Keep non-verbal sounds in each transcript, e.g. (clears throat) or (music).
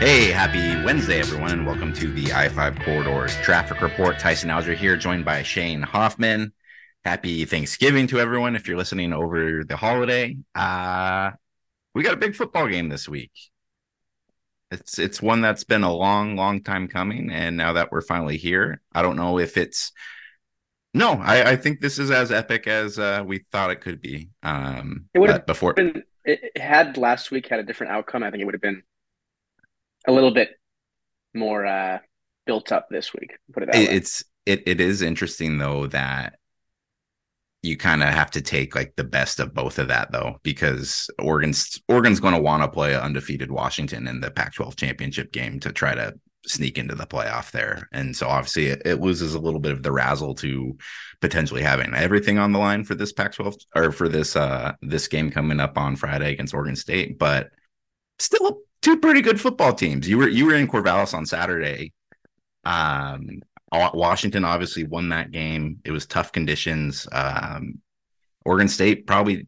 Hey, happy Wednesday, everyone, and welcome to the I 5 Corridors Traffic Report. Tyson Alger here, joined by Shane Hoffman. Happy Thanksgiving to everyone if you're listening over the holiday. Uh, we got a big football game this week. It's it's one that's been a long, long time coming, and now that we're finally here, I don't know if it's no, I, I think this is as epic as uh, we thought it could be. Um, it would have before been it had last week had a different outcome. I think it would have been a little bit more uh, built up this week. Put it that it, way. it's it it is interesting though that you kind of have to take like the best of both of that though because Oregon's Oregon's going to want to play undefeated Washington in the Pac-12 championship game to try to sneak into the playoff there. And so obviously it, it, loses a little bit of the razzle to potentially having everything on the line for this Pac-12 or for this uh this game coming up on Friday against Oregon State, but still two pretty good football teams. You were you were in Corvallis on Saturday. Um Washington obviously won that game. It was tough conditions. Um Oregon State probably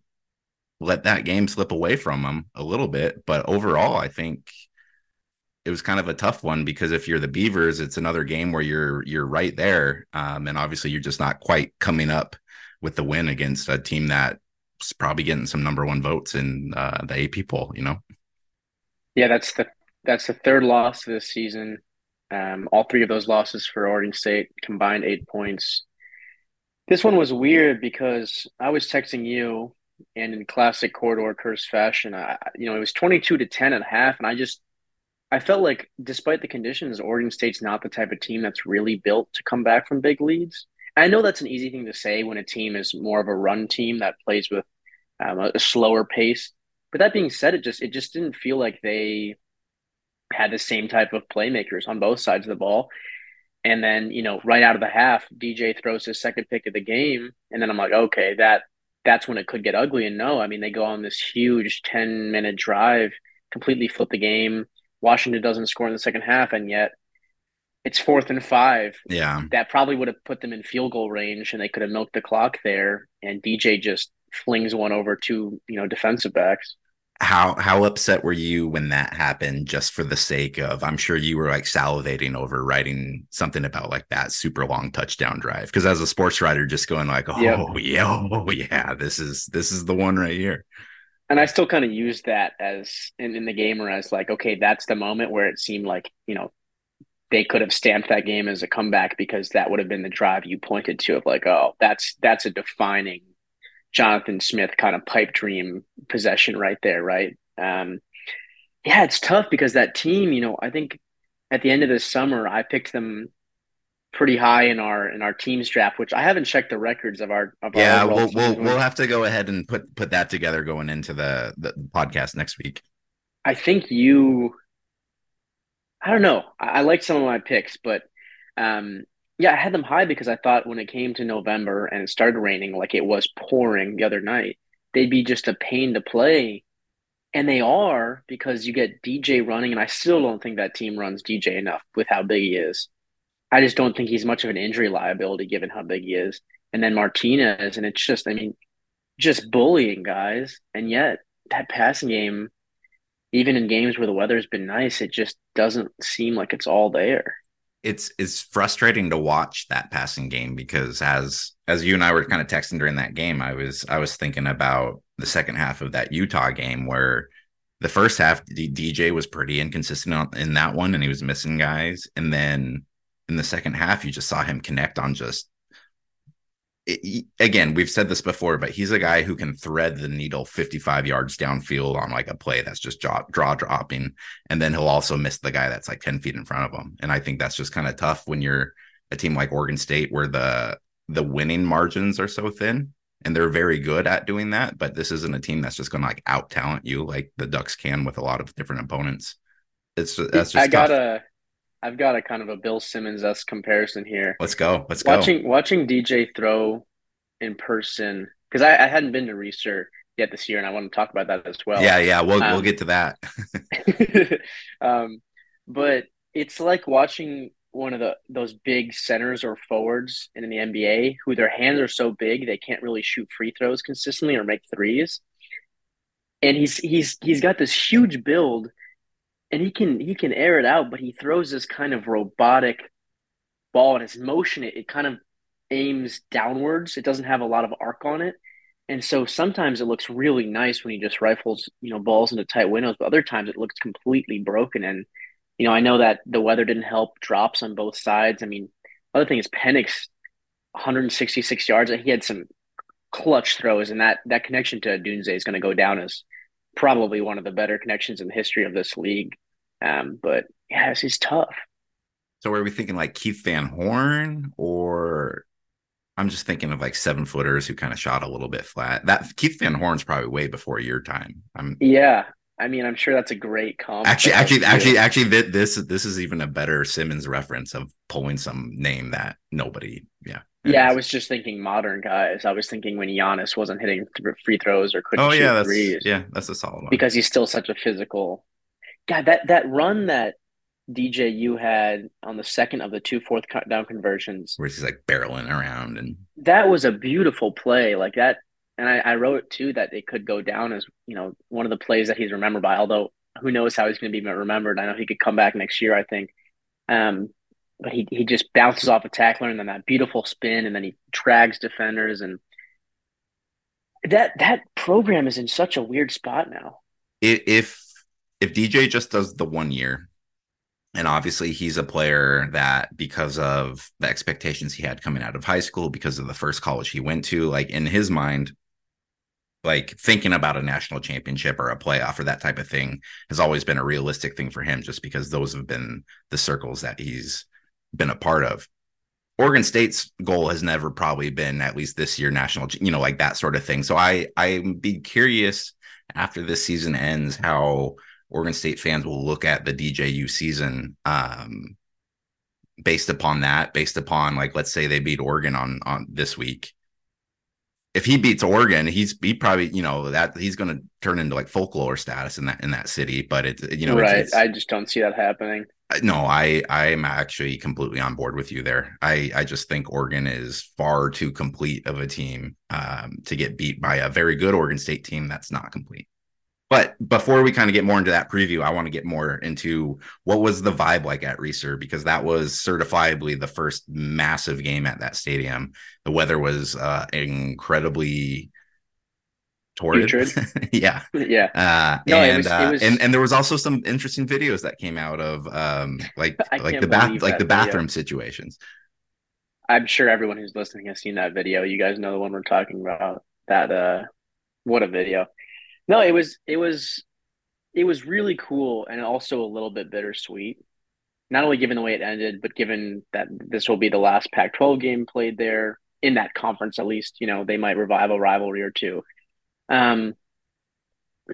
let that game slip away from them a little bit, but overall I think it was kind of a tough one because if you're the Beavers, it's another game where you're you're right there, um, and obviously you're just not quite coming up with the win against a team that's probably getting some number one votes in uh, the AP poll. You know. Yeah, that's the that's the third loss of this season. Um, all three of those losses for Oregon State combined eight points. This one was weird because I was texting you, and in classic corridor curse fashion, I, you know, it was twenty two to ten and a half, and I just I felt like, despite the conditions, Oregon State's not the type of team that's really built to come back from big leads. I know that's an easy thing to say when a team is more of a run team that plays with um, a, a slower pace. But that being said, it just it just didn't feel like they had the same type of playmakers on both sides of the ball. And then, you know, right out of the half, DJ throws his second pick of the game, and then I'm like, okay, that that's when it could get ugly. And no, I mean, they go on this huge 10 minute drive, completely flip the game Washington doesn't score in the second half, and yet it's fourth and five. Yeah. That probably would have put them in field goal range and they could have milked the clock there. And DJ just flings one over two, you know, defensive backs. How how upset were you when that happened just for the sake of I'm sure you were like salivating over writing something about like that super long touchdown drive. Because as a sports writer, just going like, oh yep. (laughs) yeah, oh yeah, this is this is the one right here and I still kind of use that as in, in the game or as like, okay, that's the moment where it seemed like, you know, they could have stamped that game as a comeback because that would have been the drive you pointed to of like, oh, that's that's a defining Jonathan Smith kind of pipe dream possession right there, right? Um, yeah, it's tough because that team, you know, I think at the end of this summer, I picked them pretty high in our in our teams draft, which I haven't checked the records of our of yeah. Our we'll we'll, we'll have to go ahead and put put that together going into the the podcast next week. I think you. I don't know. I, I like some of my picks, but um, yeah, I had them high because I thought when it came to November and it started raining, like it was pouring the other night, they'd be just a pain to play. And they are because you get DJ running, and I still don't think that team runs DJ enough with how big he is. I just don't think he's much of an injury liability given how big he is. And then Martinez, and it's just, I mean, just bullying guys. And yet, that passing game, even in games where the weather's been nice, it just doesn't seem like it's all there. It's it's frustrating to watch that passing game because as as you and I were kind of texting during that game, I was I was thinking about the second half of that Utah game where the first half DJ was pretty inconsistent on, in that one and he was missing guys, and then in the second half, you just saw him connect on just. It, again, we've said this before, but he's a guy who can thread the needle 55 yards downfield on like a play that's just draw, draw dropping. And then he'll also miss the guy that's like 10 feet in front of him. And I think that's just kind of tough when you're a team like Oregon State where the the winning margins are so thin and they're very good at doing that. But this isn't a team that's just going to like out talent you like the Ducks can with a lot of different opponents. It's that's just I gotta I've got a kind of a Bill Simmons s comparison here. Let's go. Let's watching, go. Watching DJ throw in person because I, I, hadn't been to Reser yet this year, and I want to talk about that as well. Yeah, yeah, we'll um, we'll get to that. (laughs) (laughs) um, but it's like watching one of the those big centers or forwards in the NBA who their hands are so big they can't really shoot free throws consistently or make threes. And he's he's he's got this huge build and he can he can air it out, but he throws this kind of robotic ball and his motion it, it kind of aims downwards. It doesn't have a lot of arc on it. And so sometimes it looks really nice when he just rifles, you know, balls into tight windows, but other times it looks completely broken. And, you know, I know that the weather didn't help drops on both sides. I mean, other thing is Penix 166 yards. and He had some clutch throws, and that that connection to Odunze is going to go down as probably one of the better connections in the history of this league. Um, but yeah, it's, it's tough. So are we thinking like Keith Van Horn or I'm just thinking of like seven footers who kind of shot a little bit flat. That Keith Van Horn's probably way before your time. I'm yeah. I mean, I'm sure that's a great comp. Actually, actually, actually, actually, this this is even a better Simmons reference of pulling some name that nobody. Yeah. Yeah, I was just thinking modern guys. I was thinking when Giannis wasn't hitting free throws or couldn't oh, shoot yeah, that's, threes. Yeah, that's a solid one. Because he's still such a physical. God, that that run that DJU had on the second of the two fourth cut down conversions, where he's like barreling around, and that was a beautiful play. Like that, and I, I wrote too that it could go down as you know one of the plays that he's remembered by. Although who knows how he's going to be remembered? I know he could come back next year. I think, um, but he he just bounces off a tackler and then that beautiful spin, and then he drags defenders, and that that program is in such a weird spot now. If if DJ just does the one year and obviously, he's a player that, because of the expectations he had coming out of high school, because of the first college he went to, like in his mind, like thinking about a national championship or a playoff or that type of thing has always been a realistic thing for him, just because those have been the circles that he's been a part of. Oregon State's goal has never probably been, at least this year, national, you know, like that sort of thing. So I I'd be curious after this season ends how Oregon State fans will look at the DJU season um, based upon that, based upon like let's say they beat Oregon on on this week. If he beats Oregon, he's he probably you know that he's going to turn into like folklore status in that in that city. But it's you know right. It's, it's, I just don't see that happening. No, I I'm actually completely on board with you there. I I just think Oregon is far too complete of a team um, to get beat by a very good Oregon State team that's not complete. But before we kind of get more into that preview, I want to get more into what was the vibe like at Reser because that was certifiably the first massive game at that stadium. The weather was uh, incredibly torrid. (laughs) yeah, (laughs) yeah. Uh, no, and it was, it uh, was... and and there was also some interesting videos that came out of um, (laughs) like like the bath like the bathroom video. situations. I'm sure everyone who's listening has seen that video. You guys know the one we're talking about. That uh, what a video! No, it was it was it was really cool and also a little bit bittersweet. Not only given the way it ended, but given that this will be the last Pac-12 game played there in that conference, at least you know they might revive a rivalry or two. Um,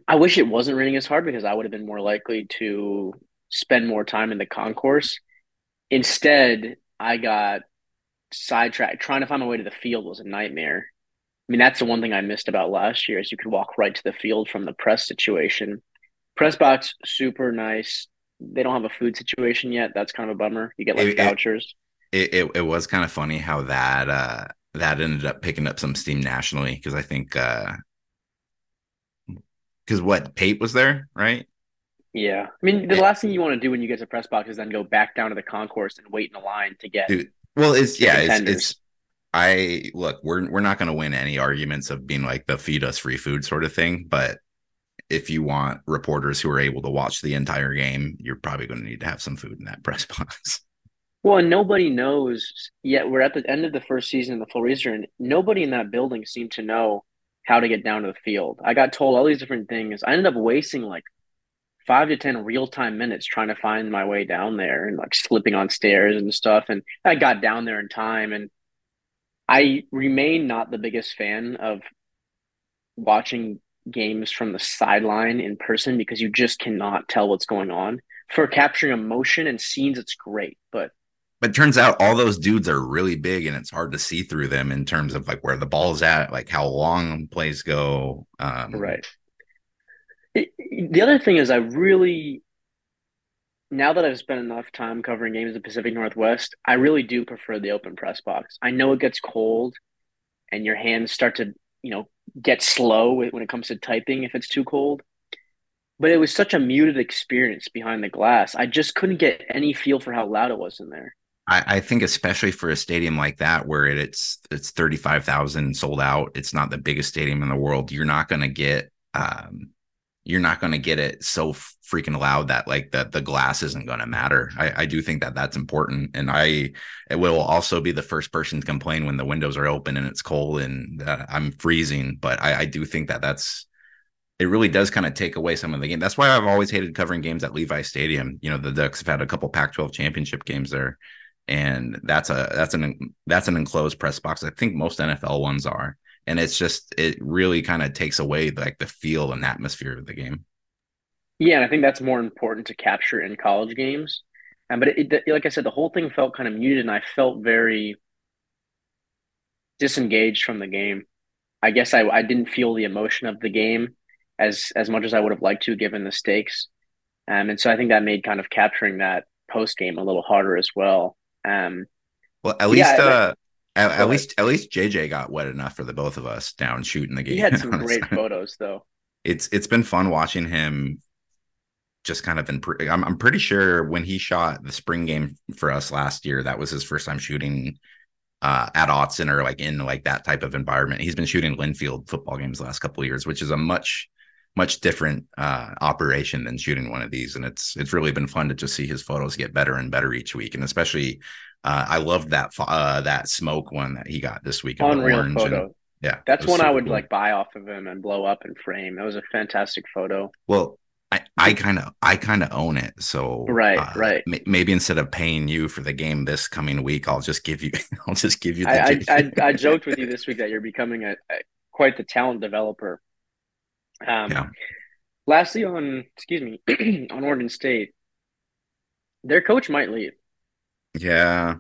I wish it wasn't raining as hard because I would have been more likely to spend more time in the concourse. Instead, I got sidetracked. Trying to find my way to the field was a nightmare. I mean, that's the one thing I missed about last year is you could walk right to the field from the press situation. Press box, super nice. They don't have a food situation yet. That's kind of a bummer. You get like it, vouchers. It, it, it was kind of funny how that uh that ended up picking up some steam nationally because I think uh because what Pate was there, right? Yeah, I mean the last thing you want to do when you get to press box is then go back down to the concourse and wait in a line to get. Dude, well, it's yeah, it's, it's I look, we're we're not going to win any arguments of being like the feed us free food sort of thing, but if you want reporters who are able to watch the entire game, you're probably going to need to have some food in that (laughs) press box. Well, and nobody knows yet. We're at the end of the first season of the full Reser, and nobody in that building seemed to know how to get down to the field. I got told all these different things. I ended up wasting like five to ten real time minutes trying to find my way down there and like slipping on stairs and stuff. And I got down there in time and I remain not the biggest fan of watching games from the sideline in person because you just cannot tell what's going on. For capturing emotion and scenes, it's great, but but turns out all those dudes are really big and it's hard to see through them in terms of like where the ball's at, like how long plays go. Um, right. It, the other thing is, I really now that I've spent enough time covering games in the Pacific Northwest, I really do prefer the open press box. I know it gets cold and your hands start to, you know, get slow when it comes to typing if it's too cold. but it was such a muted experience behind the glass. I just couldn't get any feel for how loud it was in there. I, I think especially for a stadium like that where it, it's it's thirty five thousand sold out. It's not the biggest stadium in the world. You're not going to get um, you're not going to get it so freaking loud that like the the glass isn't going to matter. I, I do think that that's important, and I it will also be the first person to complain when the windows are open and it's cold and uh, I'm freezing. But I, I do think that that's it really does kind of take away some of the game. That's why I've always hated covering games at Levi Stadium. You know, the Ducks have had a couple Pac-12 championship games there, and that's a that's an that's an enclosed press box. I think most NFL ones are and it's just it really kind of takes away like the feel and atmosphere of the game. Yeah, and I think that's more important to capture in college games. Um, but it, it, like I said, the whole thing felt kind of muted, and I felt very disengaged from the game. I guess I, I didn't feel the emotion of the game as as much as I would have liked to, given the stakes. Um, and so I think that made kind of capturing that post game a little harder as well. Um, well, at least yeah, uh, at, at least, at least JJ got wet enough for the both of us down shooting the game. He had (laughs) some great photos, though. It's it's been fun watching him. Just kind of in. I'm I'm pretty sure when he shot the spring game for us last year, that was his first time shooting uh, at Autzen or like in like that type of environment. He's been shooting Linfield football games the last couple of years, which is a much much different uh, operation than shooting one of these. And it's it's really been fun to just see his photos get better and better each week, and especially uh, I loved that uh, that smoke one that he got this week. Unreal photo. And, yeah, that's one I would cool. like buy off of him and blow up and frame. That was a fantastic photo. Well, I kind of I kind of own it. So right, uh, right. M- maybe instead of paying you for the game this coming week, I'll just give you (laughs) I'll just give you. I, I, I, (laughs) I joked with you this week that you're becoming a, a quite the talent developer. Um, yeah. Lastly, on excuse me, (clears throat) on Oregon State, their coach might leave. Yeah.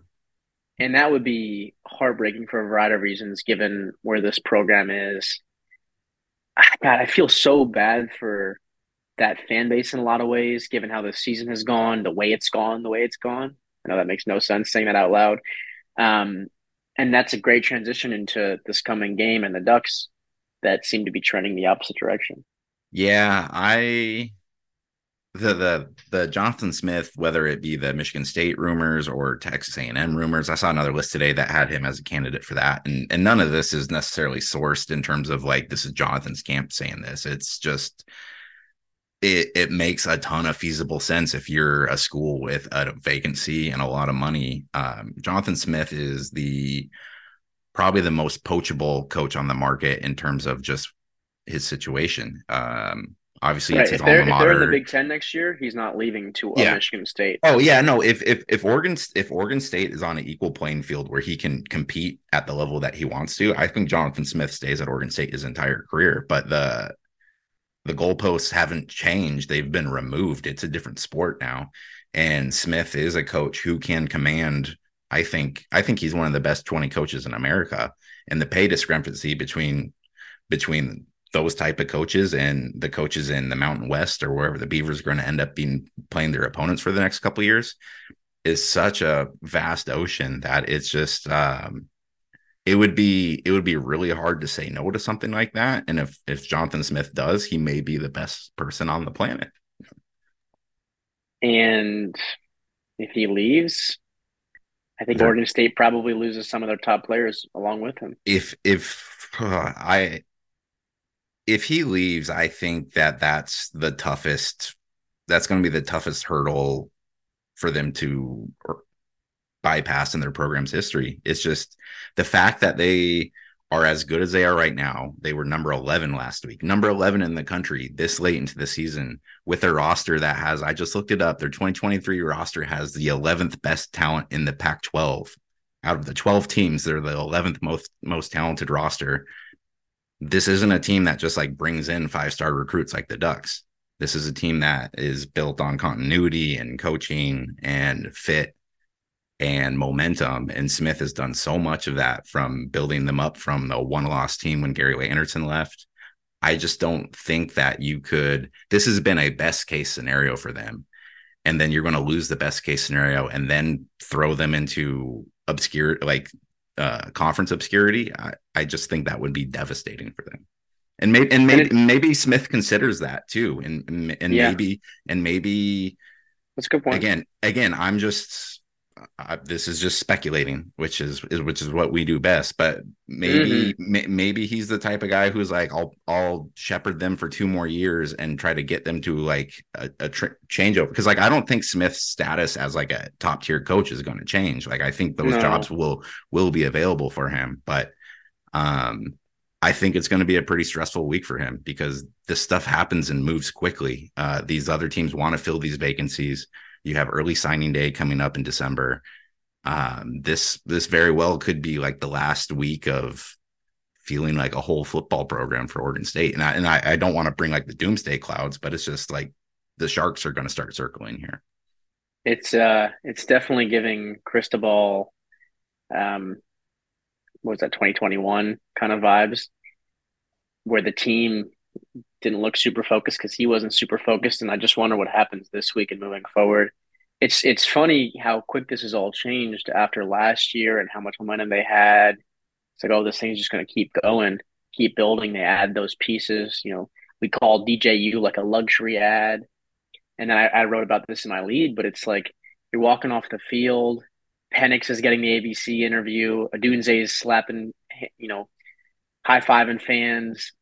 And that would be heartbreaking for a variety of reasons, given where this program is. Ah, God, I feel so bad for that fan base in a lot of ways, given how the season has gone, the way it's gone, the way it's gone. I know that makes no sense saying that out loud. Um, and that's a great transition into this coming game and the Ducks that seem to be trending the opposite direction. Yeah, I the the the Jonathan Smith, whether it be the Michigan State rumors or Texas A&M rumors, I saw another list today that had him as a candidate for that, and and none of this is necessarily sourced in terms of like this is Jonathan's camp saying this. It's just it it makes a ton of feasible sense if you're a school with a vacancy and a lot of money. Um, Jonathan Smith is the probably the most poachable coach on the market in terms of just his situation. Um, Obviously, right. if, they're, if they're in the Big Ten next year, he's not leaving to yeah. Michigan State. Oh yeah, no. If if if Oregon if Oregon State is on an equal playing field where he can compete at the level that he wants to, I think Jonathan Smith stays at Oregon State his entire career. But the the goalposts haven't changed; they've been removed. It's a different sport now, and Smith is a coach who can command. I think I think he's one of the best twenty coaches in America, and the pay discrepancy between between those type of coaches and the coaches in the Mountain West or wherever the Beavers are going to end up being playing their opponents for the next couple of years is such a vast ocean that it's just um, it would be it would be really hard to say no to something like that. And if if Jonathan Smith does, he may be the best person on the planet. And if he leaves, I think Oregon State probably loses some of their top players along with him. If if uh, I if he leaves, I think that that's the toughest. That's going to be the toughest hurdle for them to bypass in their program's history. It's just the fact that they are as good as they are right now. They were number 11 last week, number 11 in the country this late into the season with a roster that has, I just looked it up, their 2023 roster has the 11th best talent in the Pac 12. Out of the 12 teams, they're the 11th most most talented roster this isn't a team that just like brings in five star recruits like the Ducks. This is a team that is built on continuity and coaching and fit and momentum. And Smith has done so much of that from building them up from the one loss team when Gary Lee Andersen left. I just don't think that you could. This has been a best case scenario for them. And then you're going to lose the best case scenario and then throw them into obscure, like uh, conference obscurity, I, I just think that would be devastating for them. And maybe and maybe and it, maybe Smith considers that too. And and yeah. maybe and maybe that's a good point. Again, again, I'm just I, this is just speculating, which is, is, which is what we do best. But maybe mm-hmm. maybe he's the type of guy who's like, I'll I'll shepherd them for two more years and try to get them to like a, a tr- changeover. Because like I don't think Smith's status as like a top tier coach is going to change. Like I think those no. jobs will will be available for him, but um, I think it's going to be a pretty stressful week for him because this stuff happens and moves quickly. Uh, these other teams want to fill these vacancies. You have early signing day coming up in December. Um, this this very well could be like the last week of feeling like a whole football program for Oregon State. And I and I, I don't want to bring like the doomsday clouds, but it's just like the sharks are going to start circling here. It's uh it's definitely giving Cristobal um was that 2021 kind of vibes where the team didn't look super focused because he wasn't super focused. And I just wonder what happens this week and moving forward. It's it's funny how quick this has all changed after last year and how much momentum they had. It's like, oh, this thing's just going to keep going, keep building. They add those pieces. You know, we call DJU like a luxury ad. And then I, I wrote about this in my lead, but it's like you're walking off the field. Penix is getting the ABC interview. Odunze is slapping, you know, high fiving fans.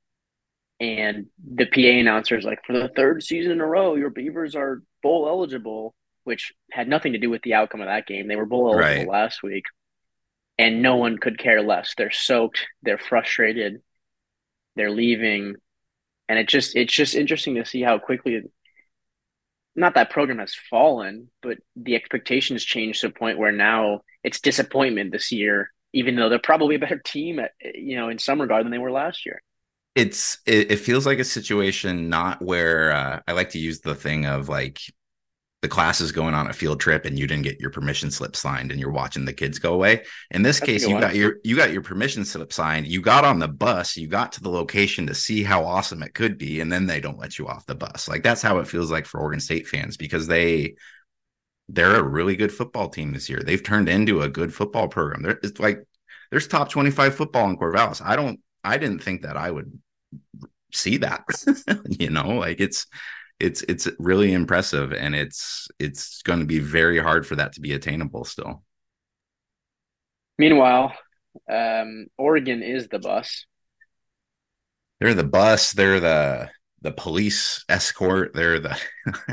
And the PA announcer is like, for the third season in a row, your Beavers are bowl eligible, which had nothing to do with the outcome of that game. They were bowl eligible right. last week, and no one could care less. They're soaked, they're frustrated, they're leaving, and it just it's just interesting to see how quickly. Not that program has fallen, but the expectations changed to a point where now it's disappointment this year, even though they're probably a better (laughs) team at you know in some regard than they were last year. It's it, it, feels like a situation not where uh, I like to use the thing of like the class is going on a field trip and you didn't get your permission slip signed and you're watching the kids go away. In this That's case, you got your you got your permission slip signed. You got on the bus, you got to the location to see how awesome it could be, and then they don't let you off the bus. Like that's how it feels like for Oregon State fans because they they're a really good football team this year. They've turned into a good football program. There, it's like there's top 25 football in Corvallis. I don't I didn't think that I would see that (laughs) you know like it's it's it's really impressive and it's it's going to be very hard for that to be attainable still meanwhile um oregon is the bus they're the bus they're the the police escort they're the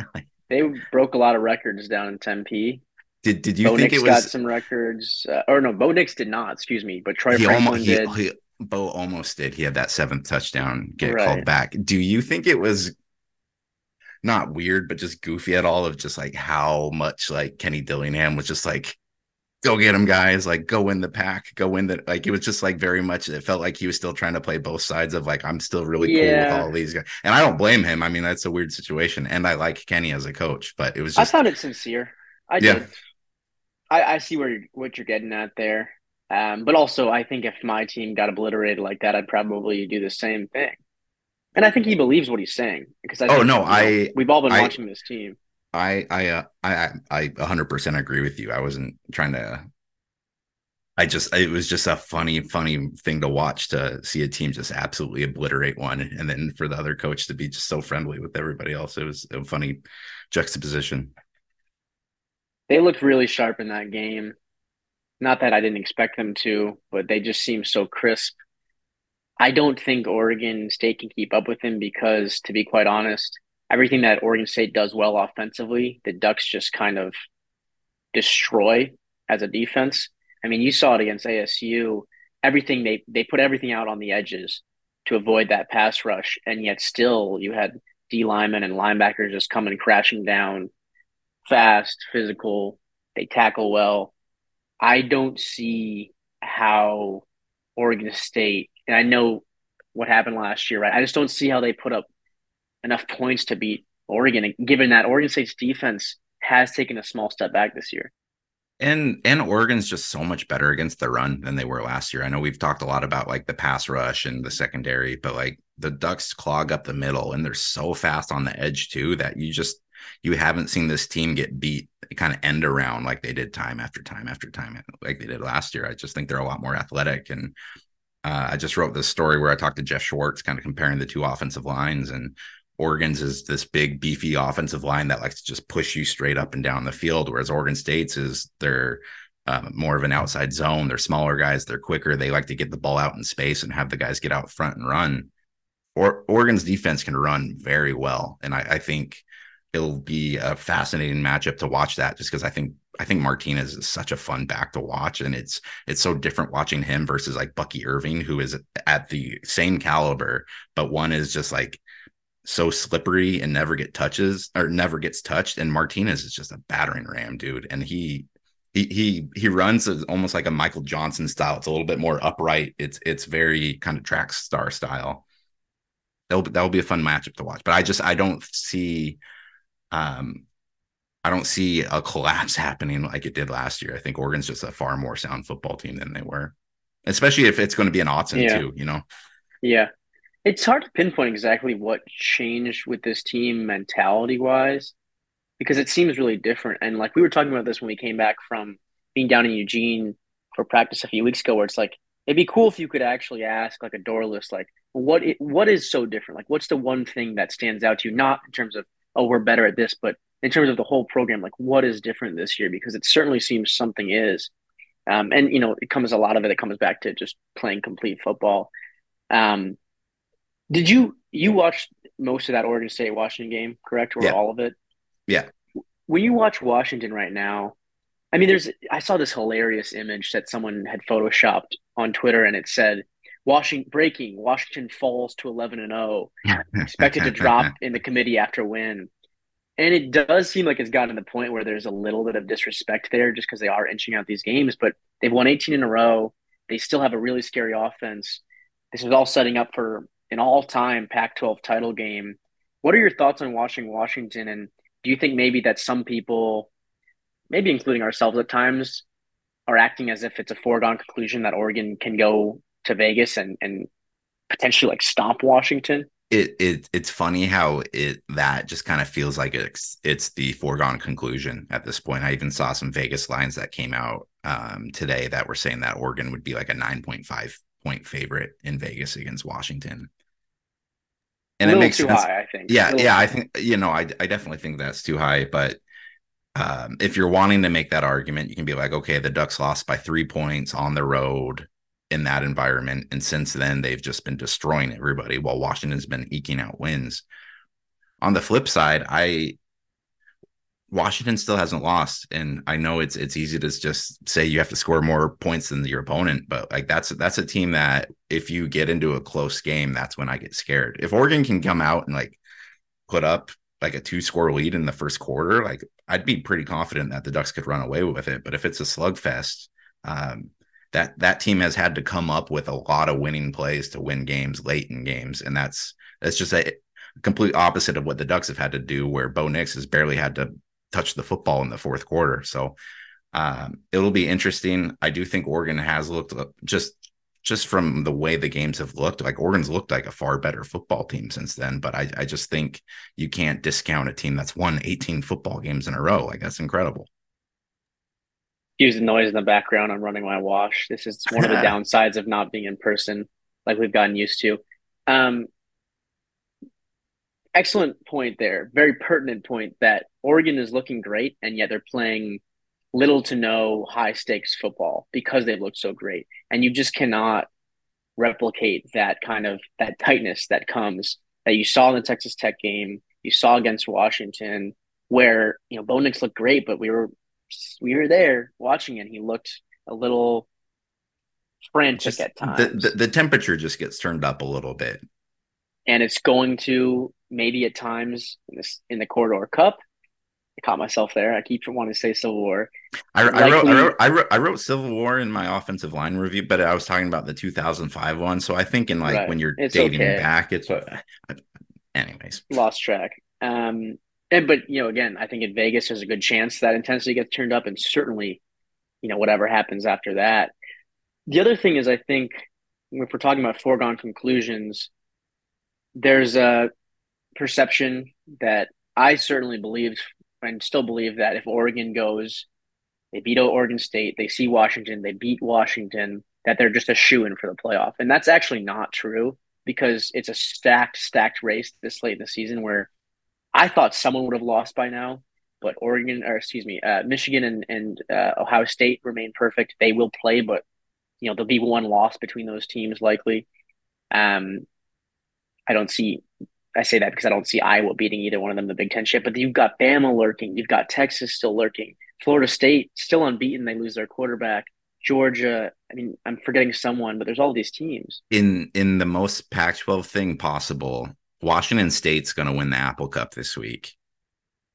(laughs) they broke a lot of records down in tempe did did you Bo think Nix it was got some records? Uh, or no, Bo Nix did not. Excuse me, but Troy Franklin almost, did. He, Bo almost did. He had that seventh touchdown get right. called back. Do you think it was not weird, but just goofy at all of just like how much like Kenny Dillingham was just like, go get him, guys, like go win the Pac, go win the like it was just like very much it felt like he was still trying to play both sides of like I'm still really yeah. cool with all these guys. And I don't blame him. I mean, that's a weird situation. And I like Kenny as a coach, but it was just I found it sincere. I yeah. did. I, I see where you're what you're getting at there. Um, but also, I think if my team got obliterated like that, I'd probably do the same thing. And I think he believes what he's saying because I oh no, I we've all been I, watching this team. I I uh, I I 100% agree with you. I wasn't trying to. I just it was just a funny funny thing to watch to see a team just absolutely obliterate one, and then for the other coach to be just so friendly with everybody else. It was a funny juxtaposition. They looked really sharp in that game. Not that I didn't expect them to, but they just seemed so crisp. I don't think Oregon State can keep up with him because, to be quite honest, everything that Oregon State does well offensively, the Ducks just kind of destroy as a defense. I mean, you saw it against ASU. Everything they they put everything out on the edges to avoid that pass rush, and yet still you had D linemen and linebackers just coming crashing down, fast, physical. They tackle well. I don't see how Oregon State, and I know what happened last year, right? I just don't see how they put up enough points to beat Oregon, given that Oregon State's defense has taken a small step back this year. And and Oregon's just so much better against the run than they were last year. I know we've talked a lot about like the pass rush and the secondary, but like the Ducks clog up the middle and they're so fast on the edge too that you just you haven't seen this team get beat kind of end around like they did time after time after time like they did last year. I just think they're a lot more athletic and uh, I just wrote this story where I talked to Jeff Schwartz, kind of comparing the two offensive lines, and Oregon's is this big, beefy offensive line that likes to just push you straight up and down the field, whereas Oregon State's is they're uh, more of an outside zone. They're smaller guys, they're quicker. They like to get the ball out in space and have the guys get out front and run. Or Oregon's defense can run very well, and I, I think it'll be a fascinating matchup to watch that just because I think I think Martinez is such a fun back to watch, and it's it's so different watching him versus like Bucky Irving, who is at the same caliber, but one is just like so slippery and never get touches or never gets touched, and Martinez is just a battering ram, dude, and he. He, he he runs almost like a Michael Johnson style. It's a little bit more upright. It's it's very kind of track star style. That'll that'll be a fun matchup to watch. But I just I don't see um I don't see a collapse (laughs) happening like it did last year. I think Oregon's just a far more sound football team than they were, especially if it's going to be an Autzen yeah. too. You know. Yeah, it's hard to pinpoint exactly what changed with this team mentality wise, because it seems really different. And like we were talking about this when we came back from being down in Eugene for practice a few weeks ago, where it's like it'd be cool if you could actually ask like a Dorlus, like what it, what is so different? Like what's the one thing that stands out to you, not in terms of oh we're better at this, but in terms of the whole program, like what is different this year? Because it certainly seems something is. Um, and you know, it comes a lot of it. It comes back to just playing complete football. Um, did you you watch most of that Oregon State Washington game, correct, or yeah. all of it? Yeah. When you watch Washington right now, I mean, there's I saw this hilarious image that someone had photoshopped on Twitter, and it said, "Washington breaking Washington falls to 11 and 0, expected to drop in the committee after win." And it does seem like it's gotten to the point where there's a little bit of disrespect there just because they are inching out these games, but they've won 18 in a row. They still have a really scary offense. This is all setting up for an all time Pac 12 title game. What are your thoughts on watching Washington? And do you think maybe that some people, maybe including ourselves at times, are acting as if it's a foregone conclusion that Oregon can go to Vegas and, and potentially like stomp Washington? It it it's funny how it that just kind of feels like it's it's the foregone conclusion at this point. I even saw some Vegas lines that came out um, today that were saying that Oregon would be like a nine point five point favorite in Vegas against Washington. And it makes too sense. high, I think. Yeah, yeah, I think you know, I I definitely think that's too high. But um, if you're wanting to make that argument, you can be like, okay, the Ducks lost by three points on the road in that environment. And since then, they've just been destroying everybody while Washington's been eking out wins. On the flip side, I Washington still hasn't lost, and I know it's it's easy to just say you have to score more points than your opponent, but like that's that's a team that if you get into a close game, that's when I get scared. If Oregon can come out and like put up like a two score lead in the first quarter, like I'd be pretty confident that the Ducks could run away with it. But if it's a slugfest, um, that that team has had to come up with a lot of winning plays to win games late in games, and that's that's just a complete opposite of what the Ducks have had to do, where Bo Nix has barely had to touch the football in the fourth quarter. So um, it'll be interesting. I do think Oregon has looked just just from the way the games have looked, like Oregon's looked like a far better football team since then. But I, I just think you can't discount a team that's won 18 football games in a row. Like that's incredible excuse the noise in the background. I'm running my wash. This is one of the (laughs) downsides of not being in person, like we've gotten used to. Um, excellent point there. Very pertinent point that Oregon is looking great, and yet they're playing little to no high stakes football because they've looked so great. And you just cannot replicate that kind of that tightness that comes that you saw in the Texas Tech game, you saw against Washington, where you know Bo Nix looked great, but we were we were there watching it. He looked a little frantic just, at times. The, the, the temperature just gets turned up a little bit, and it's going to maybe at times in this in the corridor cup. I caught myself there. I keep wanting to say Civil War. I, I, wrote, I, wrote, I wrote I wrote Civil War in my offensive line review, but I was talking about the 2005 one. So I think in like right. when you're it's dating okay. back, it's what. Anyways, lost track. Um, and but you know, again, I think in Vegas there's a good chance that intensity gets turned up, and certainly, you know, whatever happens after that. The other thing is, I think if we're talking about foregone conclusions, there's a perception that I certainly believe and still believe that if Oregon goes, they beat Oregon State, they see Washington, they beat Washington, that they're just a shoe in for the playoff. And that's actually not true because it's a stacked, stacked race this late in the season where I thought someone would have lost by now, but Oregon, or excuse me, uh, Michigan and, and uh, Ohio State remain perfect. They will play, but you know there'll be one loss between those teams likely. Um, I don't see. I say that because I don't see Iowa beating either one of them the Big Ten ship. But you've got Bama lurking. You've got Texas still lurking. Florida State still unbeaten. They lose their quarterback. Georgia. I mean, I'm forgetting someone, but there's all these teams. In in the most Pac-12 thing possible, Washington State's going to win the Apple Cup this week.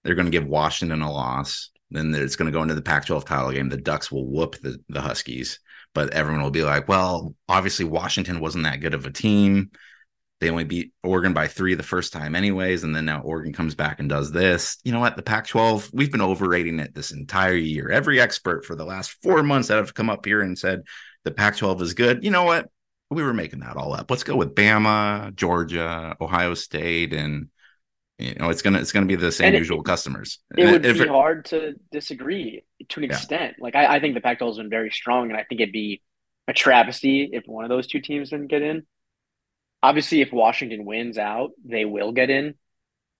They're going to give Washington a loss. Then it's going to go into the Pac-12 title game. The Ducks will whoop the, the Huskies, but everyone will be like, "Well, obviously Washington wasn't that good of a team. They only beat Oregon by three the first time, anyways, and then now Oregon comes back and does this. You know what? The Pac-12, we've been overrating it this entire year. Every expert for the last four months that have come up here and said the Pac-12 is good. You know what? We were making that all up. Let's go with Bama, Georgia, Ohio State, and you know it's gonna it's gonna be the same it, usual customers. It and would be it, hard to disagree to an yeah. extent. Like I, I think the Pac-12 has been very strong, and I think it'd be a travesty if one of those two teams didn't get in. Obviously, if Washington wins out, they will get in.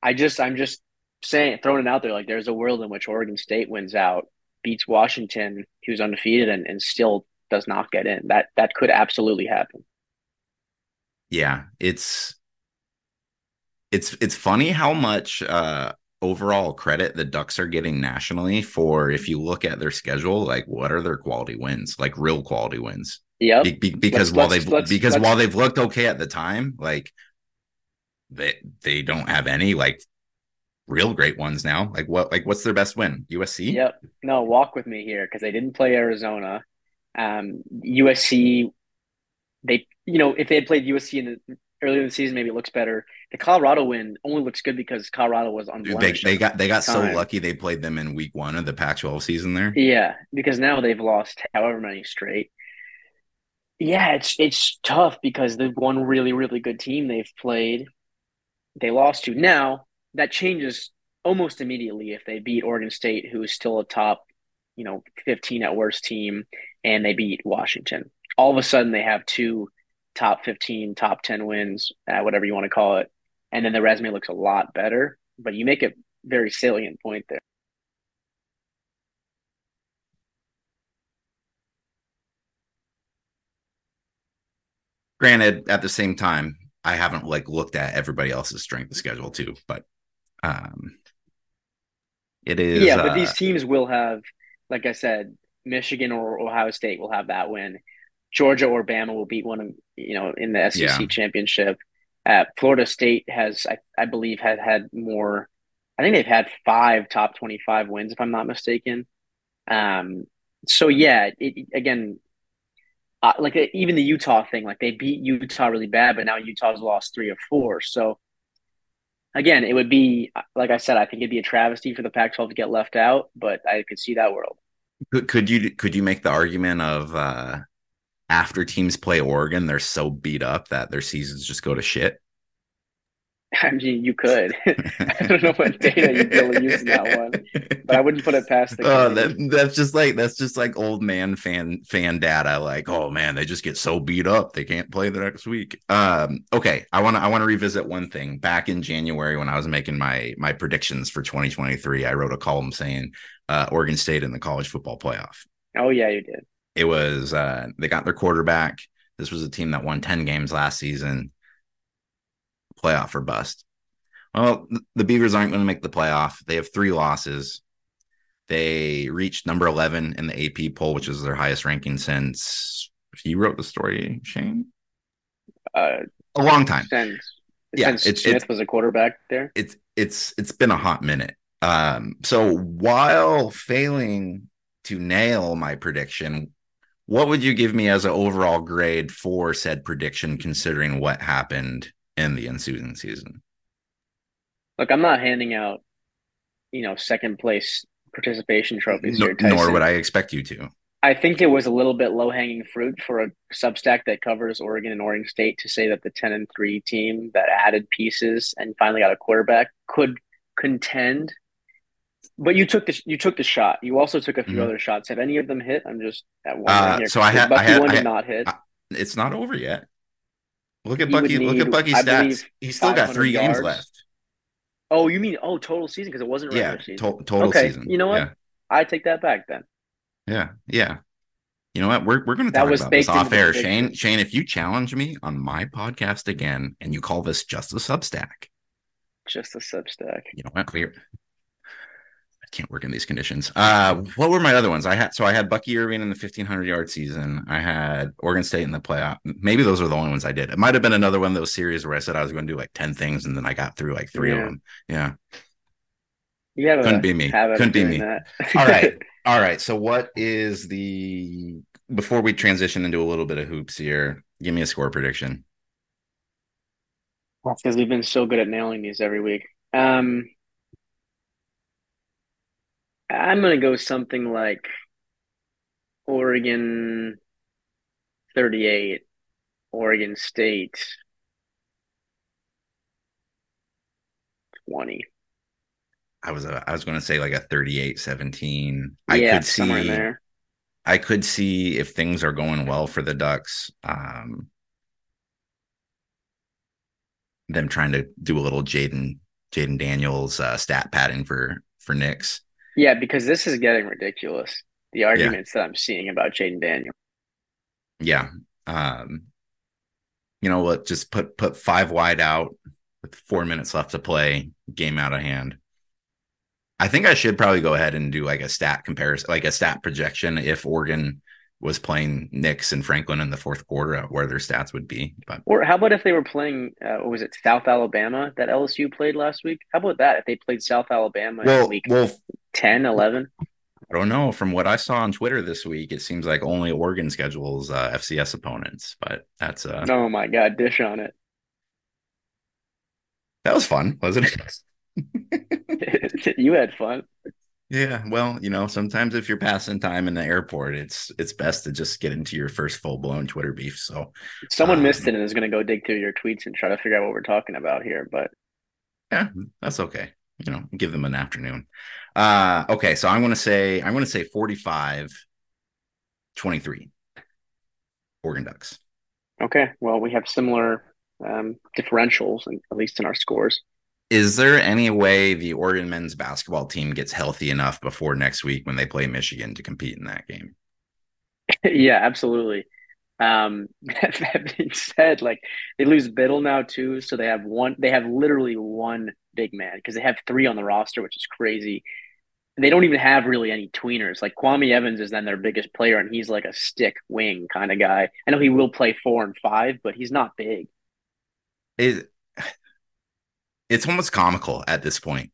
I just I'm just saying throwing it out there like there's a world in which Oregon State wins out, beats Washington, who's undefeated, and, and still does not get in. That that could absolutely happen. Yeah, it's it's it's funny how much uh overall credit the Ducks are getting nationally for if you look at their schedule, like what are their quality wins, like real quality wins. Yeah, be, be, because let's, while they've let's, because while they've looked okay at the time, like they they don't have any like real great ones now. Like what like what's their best win? USC. Yep. No, walk with me here because they didn't play Arizona. Um, USC, they you know if they had played USC in the earlier in the season, maybe it looks better. The Colorado win only looks good because Colorado was on. They, they got they got so lucky they played them in week one of the Pac-12 season there. Yeah, because now they've lost however many straight. Yeah, it's it's tough because the one really really good team they've played, they lost to. Now that changes almost immediately if they beat Oregon State, who is still a top, you know, fifteen at worst team, and they beat Washington. All of a sudden, they have two top 15, top 10 wins, uh, whatever you want to call it. And then the resume looks a lot better. But you make a very salient point there. Granted, at the same time, I haven't like looked at everybody else's strength of schedule too, but um it is Yeah, but uh, these teams will have, like I said, Michigan or Ohio State will have that win. Georgia or Bama will beat one of you know in the SEC yeah. championship. Uh, Florida State has, I, I believe, had had more. I think they've had five top twenty-five wins, if I'm not mistaken. Um, so yeah, it, again, uh, like uh, even the Utah thing, like they beat Utah really bad, but now Utah's lost three or four. So again, it would be like I said, I think it'd be a travesty for the Pac-12 to get left out, but I could see that world. Could, could you could you make the argument of uh, after teams play Oregon, they're so beat up that their seasons just go to shit? (laughs) I mean, you could. (laughs) I don't know what data you'd be able to use in that one, but I wouldn't put it past the. (laughs) Oh, that, that's just like that's just like old man fan fan data. Like, oh man, they just get so beat up they can't play the next week. Um, okay, I want to I want to revisit one thing. Back in January when I was making my my predictions for 2023, I wrote a column saying uh, Oregon State in the college football playoff. Oh yeah, you did. It was uh, they got their quarterback. This was a team that won 10 games last season. Playoff or bust. Well, the Beavers aren't going to make the playoff. They have three losses. They reached number 11 in the AP poll, which is their highest ranking since you wrote the story, Shane. Uh, a long time. Since, yeah, since it's, Smith it's, was a quarterback there. It's it's it's been a hot minute. Um, so while failing to nail my prediction, what would you give me as an overall grade for said prediction, considering what happened in the ensuing season? Look, I'm not handing out, you know, second place participation trophies no. Nor would I expect you to. I think it was a little bit low hanging fruit for a Substack that covers Oregon and Oregon State to say that the 10 and 3 team that added pieces and finally got a quarterback could contend But you took the you took the shot. You also took a few Mhm. other shots. Have any of them hit? I'm just at one Uh, here. so I had- I had- one I did had- not hit. I- It's not over yet. Look at He Bucky. Look at need, Bucky's stats. He's still got 500 three games left. oh, you mean oh total season because it wasn't regular Yeah, season. to- total okay, season. you know what? Yeah, I take that back then. yeah, yeah. You know what? We're we're going to That talk was about this off air. Shane. Shane, if you challenge me on my podcast again and you call this just a Substack, Just a Substack. you know what? We're I can't work in these conditions. Uh, what were my other ones? I had so I had Bucky Irving in the fifteen hundred yard season. I had Oregon State in the playoff. Maybe those are the only ones I did. It might have been another one of those series where I said I was going to do like ten things, and then I got through like three of them. Yeah. You have Couldn't a be me. Couldn't be me. All right. (laughs) All right. So what is the before we transition into a little bit of hoops here? Give me a score prediction. That's because we've been so good at nailing these every week. Um, I'm gonna go something like Oregon 38, Oregon State 20. I was uh, I was going to say like a 38-17. I yeah, could somewhere see there. I could see if things are going well for the Ducks, um, them trying to do a little Jayden Jayden Daniels uh, stat padding for for Nix. Yeah, because this is getting ridiculous. The arguments that I'm seeing about Jayden Daniel. Yeah. Um, you know what? Just put put five wide out with four minutes left to play, game out of hand. I think I should probably go ahead and do like a stat comparison, like a stat projection if Oregon was playing Nix and Franklin in the fourth quarter, where their stats would be. But Or how about if they were playing, uh, what was it, South Alabama that LSU played last week? How about that? If they played South Alabama well, week well, 10, 11? I don't know. From what I saw on Twitter this week, it seems like only Oregon schedules uh, FCS opponents, but that's uh, Oh my God, dish on it. that was fun, wasn't it? (laughs) you had fun. Yeah, well, you know, sometimes if you're passing time in the airport, it's it's best to just get into your first full blown Twitter beef. So Someone Um, missed it and is going to go dig through your tweets and try to figure out what we're talking about here. But yeah, that's okay. You know, give them an afternoon. Uh okay, so I'm gonna say I'm gonna say 45 23. Oregon Ducks. okay, well, we have similar um, differentials, at least in our scores. Is there any way the Oregon men's basketball team gets healthy enough before next week when they play Michigan to compete in that game? (laughs) yeah, absolutely. Um, (laughs) that being said, like they lose Bittle now too, so they have one. They have literally one big man because they have three on the roster, which is crazy. They don't even have really any tweeners. Like Kwame Evans is then their biggest player, and he's like a stick wing kind of guy. I know he will play four and five, but he's not big. It, it's almost comical at this point.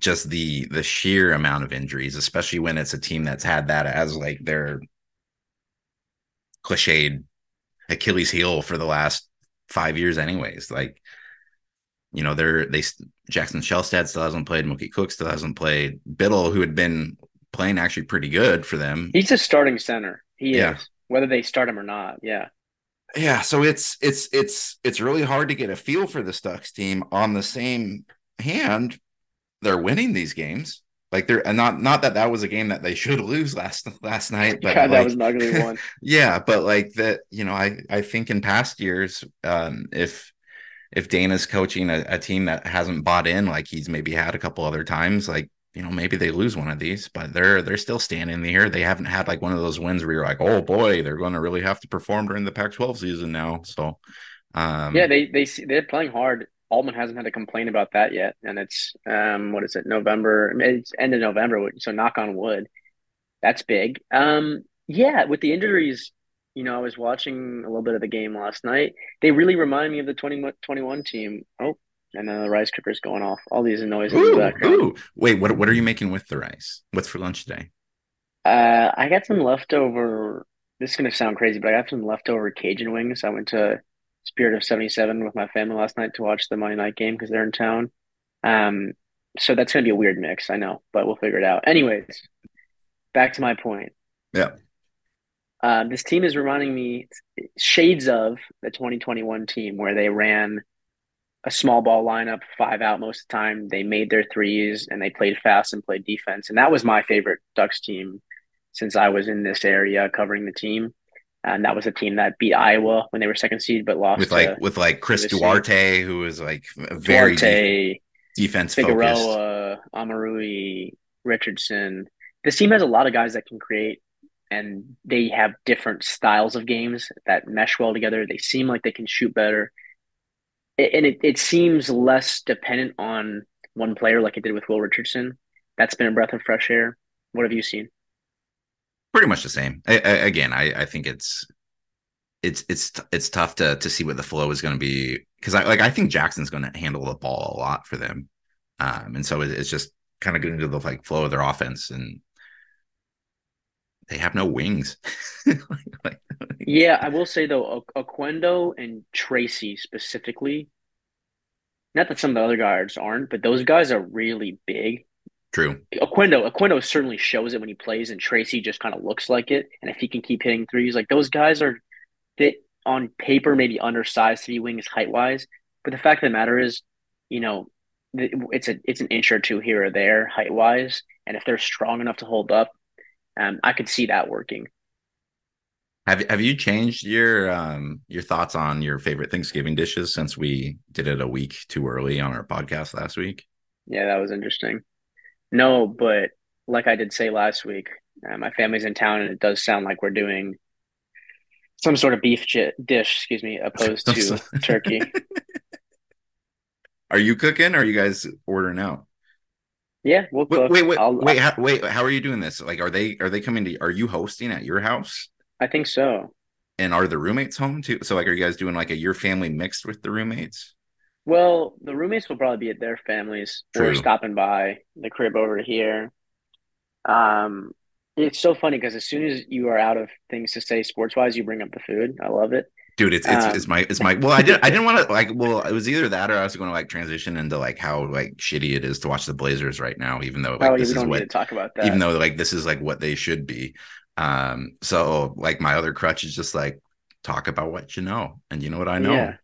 Just the the sheer amount of injuries, especially when it's a team that's had that as like their cliched Achilles heel for the last five years, anyways. Like, you know, they're they Jackson Shelstad still hasn't played, Mookie Cook still hasn't played, Bittle, who had been playing actually pretty good for them. He's a starting center. He Yeah. is, whether they start him or not. Yeah. Yeah so it's it's it's it's really hard to get a feel for the Ducks team on the same hand they're winning these games like they're and not not that that was a game that they should (laughs) lose last last night but God, that like, was an ugly one. (laughs) yeah but like that you know i i think in past years um if if dana's coaching a, a team that hasn't bought in like he's maybe had a couple other times like you know maybe they lose one of these but they're they're still standing here they haven't had like one of those wins where you're like oh boy they're going to really have to perform during the pac 12 season now so um Yeah, they they they're playing hard. Altman hasn't had to complain about that yet, and it's um what is it November? It's end of November, so knock on wood. That's big. Um, yeah, with the injuries, you know, I was watching a little bit of the game last night. They really remind me of the 2021 team. Oh, and then the rice cooker's going off. All these noises in the ooh, background. ooh. wait what what are you making with the rice what's for lunch today Uh, I got some leftover. This is gonna sound crazy, but I got some leftover Cajun wings. I went to Spirit of 77 with my family last night to watch the Monday night game because they're in town. Um, so that's gonna be a weird mix, I know, but we'll figure it out. Anyways, back to my point. yeah Uh, this team is reminding me shades of the 2021 team where they ran a small ball lineup, five out most of the time. They made their threes and they played fast and played defense. And that was my favorite Ducks team since I was in this area covering the team. And that was a team that beat Iowa when they were second seed, but lost with like with like Chris Duarte, who was like very Duarte, defense Figueroa, Omoruyi, Richardson. This team has a lot of guys that can create, and they have different styles of games that mesh well together. They seem like they can shoot better, and it, it seems less dependent on one player like it did with Will Richardson. That's been a breath of fresh air. What have you seen? Pretty much the same. I, I, again, I, I think it's it's it's it's tough to to see what the flow is going to be because I like I think Jackson's going to handle the ball a lot for them, um, and so it's just kind of getting into the like flow of their offense, and they have no wings. (laughs) like, yeah, I will say though, Oquendo and Tracy specifically. Not that some of the other guards aren't, but those guys are really big. True. Oquendo, Oquendo certainly shows it when he plays, and Tracy just kind of looks like it. And if he can keep hitting threes, like those guys are that on paper maybe undersized to be wings height wise, but the fact of the matter is, you know, it's a it's an inch or two here or there height wise, and if they're strong enough to hold up, um, I could see that working. Have Have you changed your um your thoughts on your favorite Thanksgiving dishes since we did it a week too early on our podcast last week? Yeah, that was interesting. No, but like I did say last week, uh, my family's in town, and it does sound like we're doing some sort of beef j- dish, excuse me, opposed to (laughs) turkey. (laughs) Are you cooking? Or are you guys ordering out? Yeah, we'll cook. Wait, wait, I'll, wait, How, wait. How are you doing this? Like, are they are they coming to? Are you hosting at your house? I think so. And are the roommates home too? So, like, are you guys doing like a your family mixed with the roommates? Well, the roommates will probably be at their families. True. We're stopping by the crib over here. Um, it's so funny because as soon as you are out of things to say sports wise, you bring up the food. I love it. Dude, it's it's, um, it's my it's my well, I did I didn't (laughs) want to like well, it was either that or I was going to like transition into like how like shitty it is to watch the Blazers right now, even though like oh, this is what talk about that. Even though like this is like what they should be. Um, so like my other crutch is just like talk about what you know, and you know what I know. Yeah.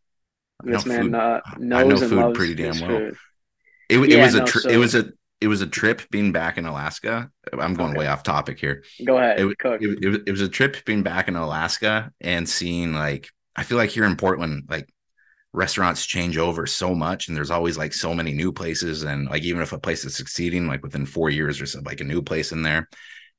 I this man food, uh, knows I know food pretty damn well. Food. It, it yeah, was a so... it was a it was a trip being back in Alaska. I'm going okay. way off topic here. Go ahead. It, it, it, it was a trip being back in Alaska and seeing like I feel like here in Portland, like restaurants change over so much and there's always like so many new places and like even if a place is succeeding like within four years or so like a new place in there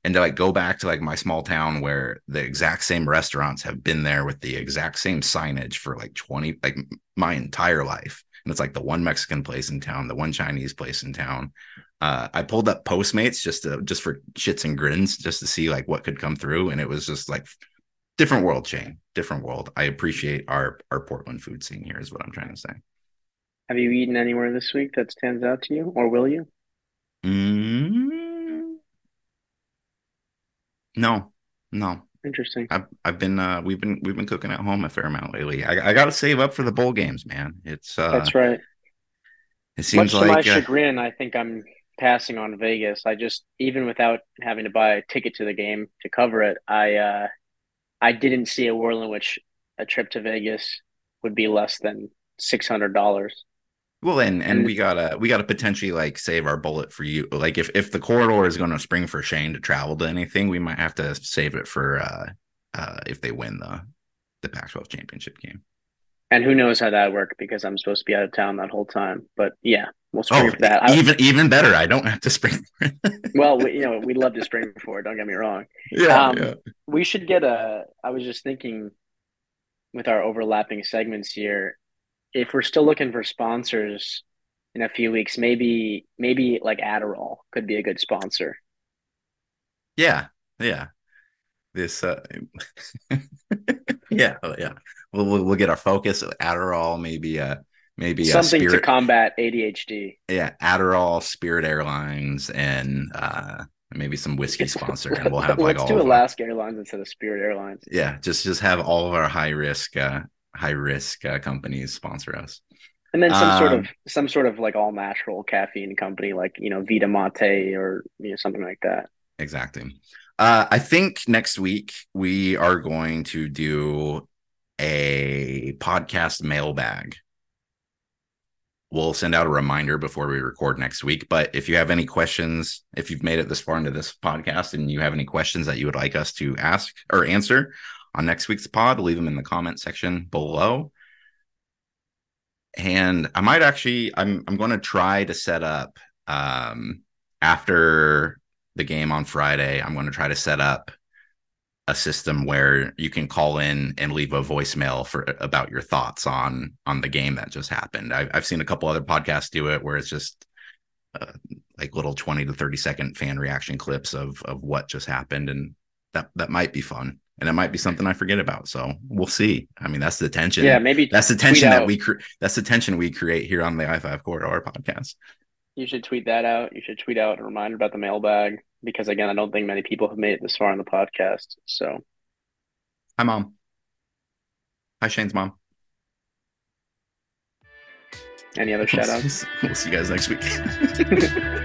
and to like go back to like my small town where the exact same restaurants have been there with the exact same signage for like 20 like my entire life and it's like the one mexican place in town the one chinese place in town uh, I pulled up Postmates just to just for shits and grins, just to see like what could come through, and it was just like different world, chain, different world. I appreciate our our Portland food scene here, is what I'm trying to say. Have you eaten anywhere this week that stands out to you, or will you? Mm, no, no. Interesting. I've I've been uh we've been we've been cooking at home a fair amount lately. I I got to save up for the bowl games, man. It's uh that's right. It seems Much like to my uh, chagrin, I think I'm passing on Vegas. I just even without having to buy a ticket to the game to cover it, I uh, I didn't see a world in which a trip to Vegas would be less than six hundred dollars. Well, and, and we gotta we gotta potentially like save our bullet for you. Like if if the corridor is going to spring for Shane to travel to anything, we might have to save it for uh uh if they win the the Pac-12 championship game. And who knows how that worked because I'm supposed to be out of town that whole time. But yeah, we'll spring oh, for that. Even even better. I don't have to spring. (laughs) well, we, you know, we'd love to spring for it. Don't get me wrong. Yeah, um, yeah. We should get a. I was just thinking, with our overlapping segments here, if we're still looking for sponsors in a few weeks, maybe maybe like Adderall could be a good sponsor. Yeah, yeah. This, uh, (laughs) yeah, yeah we'll, we'll, we'll get our focus Adderall, maybe uh maybe something Spirit, to combat ADHD. Yeah, Adderall, Spirit Airlines, and uh maybe some whiskey sponsor, and we'll (laughs) have like Let's all. do Alaska Airlines instead of Spirit Airlines. Yeah, just just have all of our high risk uh high risk uh, companies sponsor us. And then some um, sort of some sort of like all natural caffeine company, like you know Vita Mate or you know something like that. Exactly. Uh, I think next week we are going to do a podcast mailbag. we'll send out a reminder before we record next week. But if you have any questions, if you've made it this far into this podcast and you have any questions that you would like us to ask or answer on next week's pod, leave them in the comment section below. And I might actually, I'm I'm going to try to set up um, after the game on Friday. I'm going to try to set up a system where you can call in and leave a voicemail for about your thoughts on on the game that just happened. I've I've seen a couple other podcasts do it where it's just uh, like little 20 to 30 second fan reaction clips of of what just happened and that that might be fun and it might be something I forget about. So we'll see. I mean, that's the tension. Yeah, maybe that's the tension that we cre- that's the tension we create here on the I five corridor podcast. You should tweet that out. You should tweet out a reminder about the mailbag because again, I don't think many people have made it this far on the podcast. So, hi, mom. Hi, Shane's mom. Any other shout outs? (laughs) we'll see you guys next week. (laughs) (laughs)